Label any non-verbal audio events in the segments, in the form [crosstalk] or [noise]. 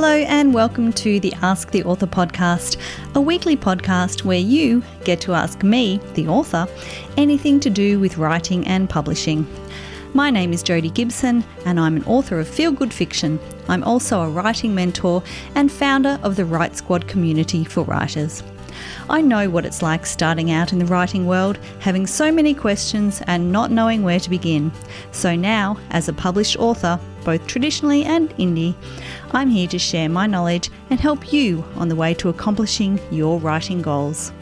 Hello, and welcome to the Ask the Author podcast, a weekly podcast where you get to ask me, the author, anything to do with writing and publishing. My name is Jodi Gibson, and I'm an author of feel good fiction. I'm also a writing mentor and founder of the Write Squad community for writers. I know what it's like starting out in the writing world, having so many questions and not knowing where to begin. So now, as a published author, both traditionally and indie, I'm here to share my knowledge and help you on the way to accomplishing your writing goals.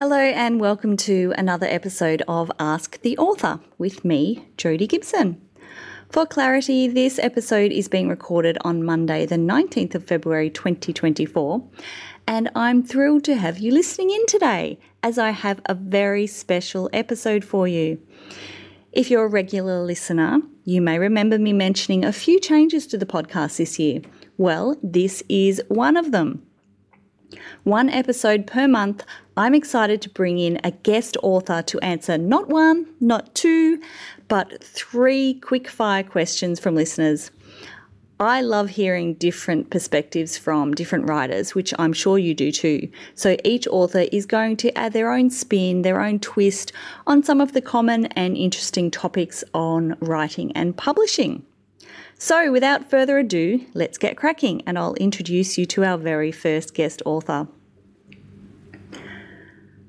Hello, and welcome to another episode of Ask the Author with me, Jodi Gibson. For clarity, this episode is being recorded on Monday, the 19th of February 2024, and I'm thrilled to have you listening in today as I have a very special episode for you. If you're a regular listener, you may remember me mentioning a few changes to the podcast this year. Well, this is one of them. One episode per month, I'm excited to bring in a guest author to answer not one, not two, but three quick fire questions from listeners. I love hearing different perspectives from different writers, which I'm sure you do too. So each author is going to add their own spin, their own twist on some of the common and interesting topics on writing and publishing. So without further ado, let's get cracking and I'll introduce you to our very first guest author.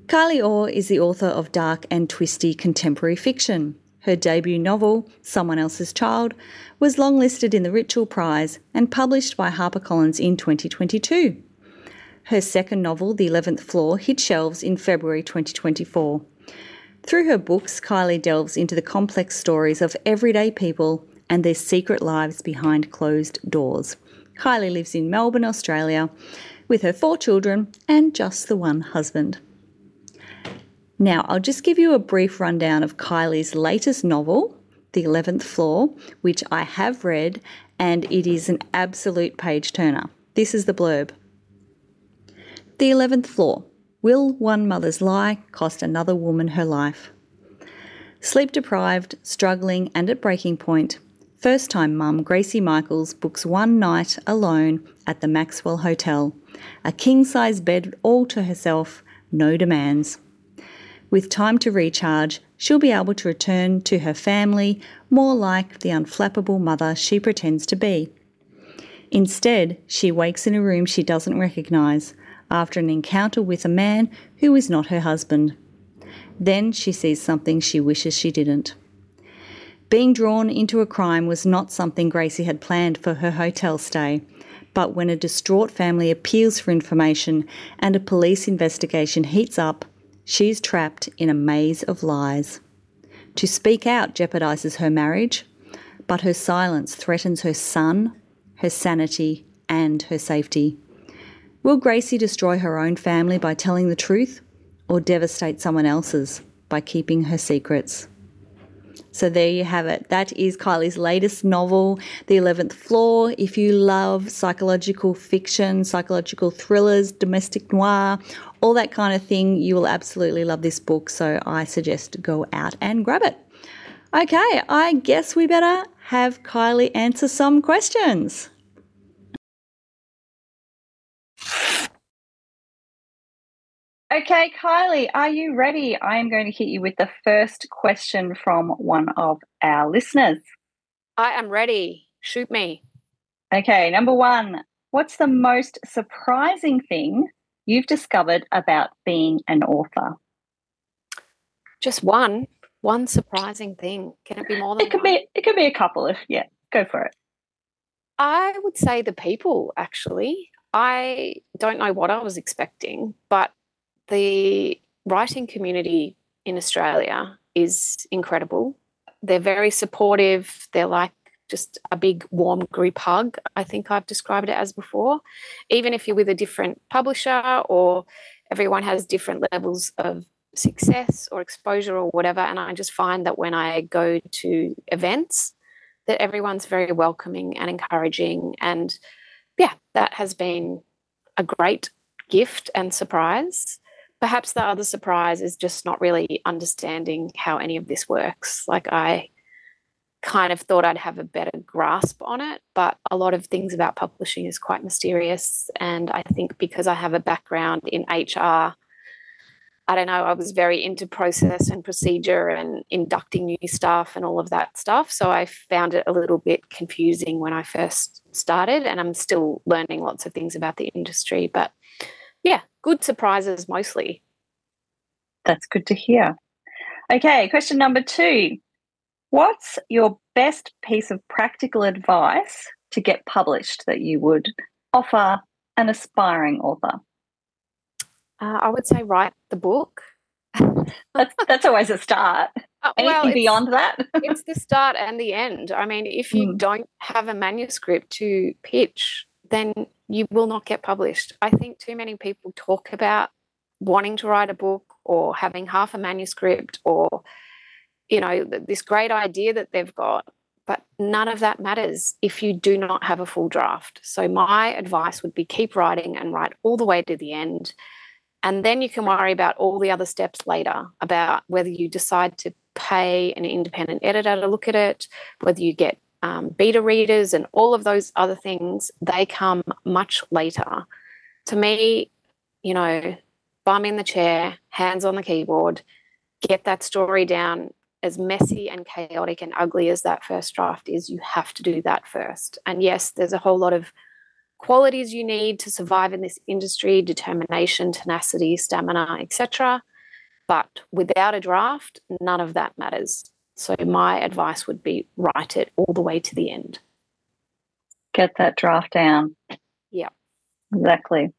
Kylie Orr is the author of dark and twisty contemporary fiction. Her debut novel, Someone Else's Child, was longlisted in the Richell Prize and published by HarperCollins in 2022. Her second novel, The Eleventh Floor, hit shelves in February 2024. Through her books, Kylie delves into the complex stories of everyday people and their secret lives behind closed doors. Kylie lives in Melbourne, Australia, with her four children and just the one husband. Now, I'll just give you a brief rundown of Kylie's latest novel, The Eleventh Floor, which I have read, and it is an absolute page turner. This is the blurb The Eleventh Floor Will one mother's lie cost another woman her life? Sleep deprived, struggling, and at breaking point, first time mum Gracie Michaels books one night alone at the Maxwell Hotel. A king size bed all to herself, no demands. With time to recharge, she'll be able to return to her family more like the unflappable mother she pretends to be. Instead, she wakes in a room she doesn't recognise after an encounter with a man who is not her husband. Then she sees something she wishes she didn't. Being drawn into a crime was not something Gracie had planned for her hotel stay, but when a distraught family appeals for information and a police investigation heats up, She's trapped in a maze of lies. To speak out jeopardizes her marriage, but her silence threatens her son, her sanity, and her safety. Will Gracie destroy her own family by telling the truth, or devastate someone else's by keeping her secrets? So there you have it. That is Kylie's latest novel, The Eleventh Floor. If you love psychological fiction, psychological thrillers, domestic noir, all that kind of thing, you will absolutely love this book. So I suggest go out and grab it. Okay, I guess we better have Kylie answer some questions. Okay, Kylie, are you ready? I am going to hit you with the first question from one of our listeners. I am ready. Shoot me. Okay, number one What's the most surprising thing you've discovered about being an author? Just one. One surprising thing. Can it be more than it could one? be it could be a couple if yeah, go for it. I would say the people actually. I don't know what I was expecting, but the writing community in Australia is incredible. They're very supportive. They're like just a big warm group hug. I think I've described it as before. Even if you're with a different publisher or everyone has different levels of success or exposure or whatever. And I just find that when I go to events, that everyone's very welcoming and encouraging. And yeah, that has been a great gift and surprise. Perhaps the other surprise is just not really understanding how any of this works. Like I kind of thought I'd have a better grasp on it, but a lot of things about publishing is quite mysterious. And I think because I have a background in HR, I don't know, I was very into process and procedure and inducting new staff and all of that stuff. So I found it a little bit confusing when I first started, and I'm still learning lots of things about the industry. But yeah, good surprises mostly. That's good to hear. Okay, question number two What's your best piece of practical advice to get published that you would offer an aspiring author? Uh, I would say write the book. [laughs] that's, that's always a start. Uh, Anything well, beyond that? it's the start and the end. I mean, if you mm. don't have a manuscript to pitch, then you will not get published. I think too many people talk about wanting to write a book or having half a manuscript or you know, this great idea that they've got, but none of that matters if you do not have a full draft. So, my advice would be keep writing and write all the way to the end. And then you can worry about all the other steps later about whether you decide to pay an independent editor to look at it, whether you get um, beta readers, and all of those other things, they come much later. To me, you know, bum in the chair, hands on the keyboard, get that story down as messy and chaotic and ugly as that first draft is, you have to do that first. And yes, there's a whole lot of qualities you need to survive in this industry determination, tenacity, stamina, etc. But without a draft, none of that matters. So, my advice would be write it all the way to the end. Get that draft down. Yeah. Exactly.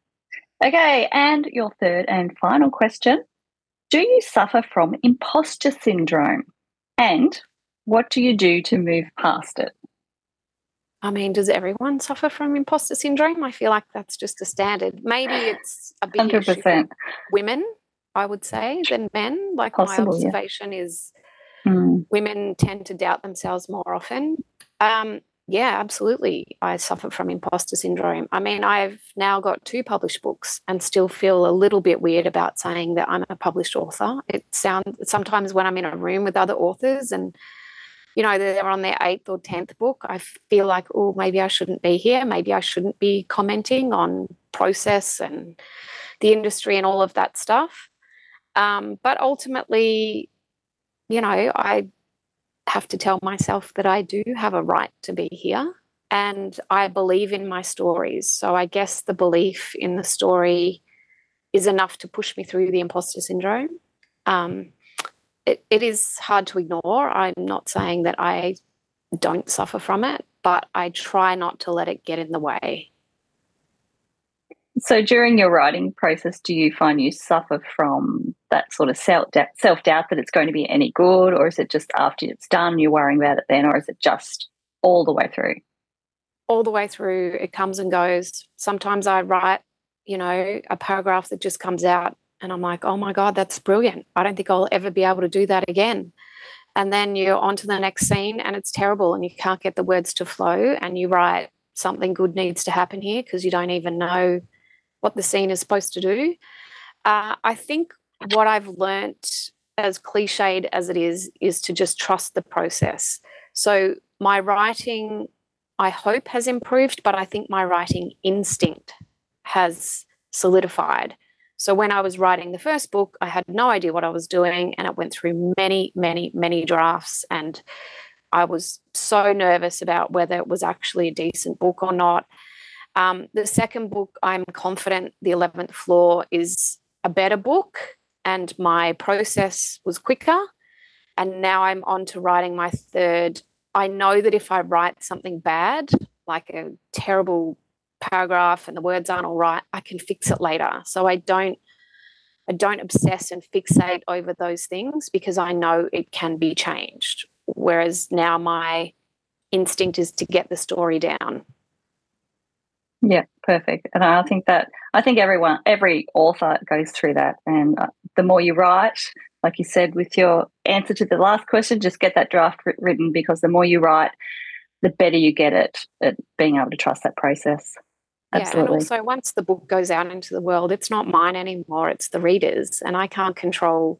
Okay. And your third and final question do you suffer from imposter syndrome? And what do you do to move past it? I mean, does everyone suffer from imposter syndrome? I feel like that's just a standard. Maybe it's a big 100%. women, I would say, than men. Like Possible, my observation yeah. is mm. women tend to doubt themselves more often. Um, yeah, absolutely. I suffer from imposter syndrome. I mean, I've now got two published books and still feel a little bit weird about saying that I'm a published author. It sounds sometimes when I'm in a room with other authors and you know they're on their eighth or tenth book, I feel like, oh, maybe I shouldn't be here. Maybe I shouldn't be commenting on process and the industry and all of that stuff. Um, but ultimately, you know, I have to tell myself that I do have a right to be here and I believe in my stories. So I guess the belief in the story is enough to push me through the imposter syndrome. Um, it, it is hard to ignore. I'm not saying that I don't suffer from it, but I try not to let it get in the way. So during your writing process, do you find you suffer from that sort of self doubt that it's going to be any good, or is it just after it's done you're worrying about it then, or is it just all the way through? All the way through, it comes and goes. Sometimes I write, you know, a paragraph that just comes out, and I'm like, oh my god, that's brilliant. I don't think I'll ever be able to do that again. And then you're on to the next scene, and it's terrible, and you can't get the words to flow, and you write something good needs to happen here because you don't even know what the scene is supposed to do. Uh, I think what I've learnt, as cliched as it is, is to just trust the process. So my writing, I hope, has improved, but I think my writing instinct has solidified. So when I was writing the first book, I had no idea what I was doing, and it went through many, many, many drafts, and I was so nervous about whether it was actually a decent book or not. Um, the second book, I'm confident The 11th Floor is a better book and my process was quicker. And now I'm on to writing my third. I know that if I write something bad, like a terrible paragraph and the words aren't all right, I can fix it later. So I don't I don't obsess and fixate over those things because I know it can be changed. Whereas now my instinct is to get the story down yeah, perfect. And I think that I think everyone, every author goes through that. And uh, the more you write, like you said, with your answer to the last question, just get that draft written because the more you write, the better you get at, at being able to trust that process. Absolutely. Yeah, and also once the book goes out into the world, it's not mine anymore, it's the readers. And I can't control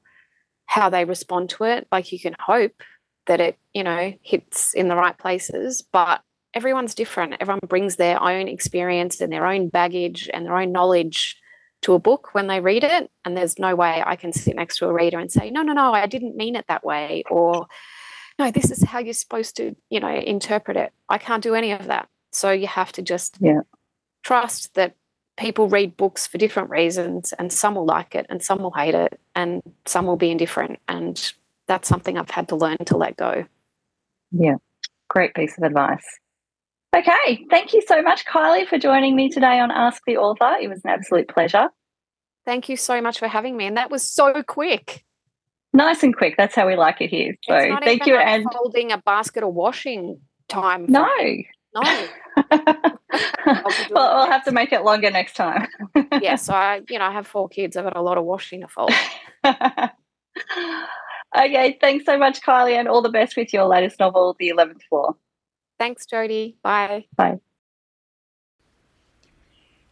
how they respond to it. Like you can hope that it, you know, hits in the right places, but everyone's different. Everyone brings their own experience and their own baggage and their own knowledge to a book when they read it. And there's no way I can sit next to a reader and say, no, no, no, I didn't mean it that way. Or, no, this is how you're supposed to, you know, interpret it. I can't do any of that. So you have to just yeah. trust that people read books for different reasons and some will like it and some will hate it and some will be indifferent. And that's something I've had to learn to let go. Yeah. Great piece of advice. Okay. Thank you so much, Kylie, for joining me today on Ask the Author. It was an absolute pleasure. Thank you so much for having me. And that was so quick. Nice and quick. That's how we like it here. So thank you. and holding a basket of washing time. No. No. [laughs] well, we'll have to make it longer next time. [laughs] yes, I you know I have four kids. I've got a lot of washing to fold. [laughs] okay, thanks so much, Kylie, and all the best with your latest novel, The Eleventh Floor. Thanks, Jodi. Bye. Bye.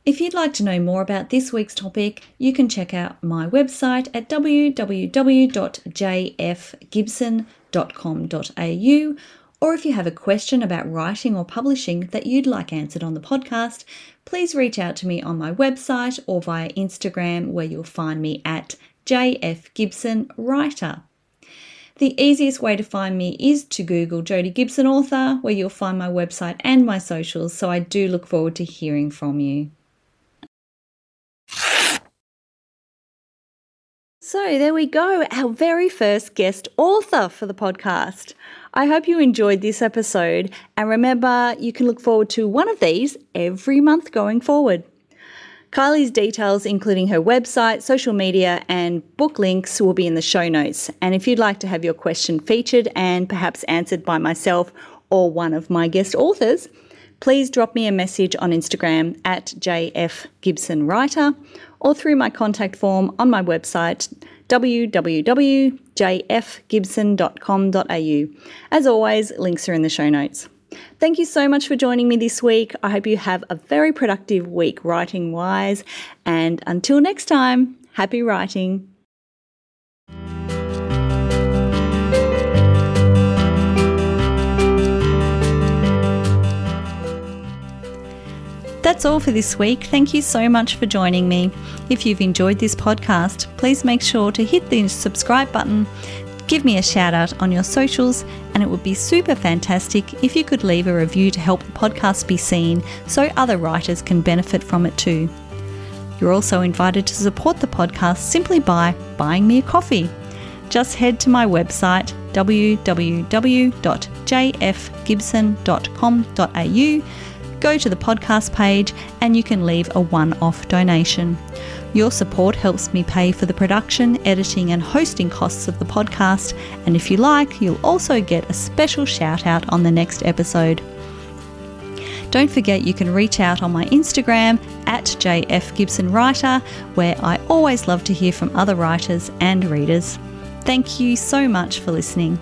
If you'd like to know more about this week's topic, you can check out my website at www.jfgibson.com.au. Or if you have a question about writing or publishing that you'd like answered on the podcast, please reach out to me on my website or via Instagram, where you'll find me at jfgibsonwriter. The easiest way to find me is to Google Jodi Gibson author, where you'll find my website and my socials. So I do look forward to hearing from you. So there we go, our very first guest author for the podcast. I hope you enjoyed this episode, and remember, you can look forward to one of these every month going forward. Kylie's details, including her website, social media, and book links, will be in the show notes. And if you'd like to have your question featured and perhaps answered by myself or one of my guest authors, please drop me a message on Instagram at jfgibsonwriter or through my contact form on my website www.jfgibson.com.au. As always, links are in the show notes. Thank you so much for joining me this week. I hope you have a very productive week writing wise. And until next time, happy writing. That's all for this week. Thank you so much for joining me. If you've enjoyed this podcast, please make sure to hit the subscribe button give me a shout out on your socials, and it would be super fantastic if you could leave a review to help the podcast be seen so other writers can benefit from it too. You're also invited to support the podcast simply by buying me a coffee. Just head to my website www.jfgibson.com.au, go to the podcast page, and you can leave a one off donation. Your support helps me pay for the production, editing, and hosting costs of the podcast. And if you like, you'll also get a special shout out on the next episode. Don't forget you can reach out on my Instagram at jfgibsonwriter, where I always love to hear from other writers and readers. Thank you so much for listening.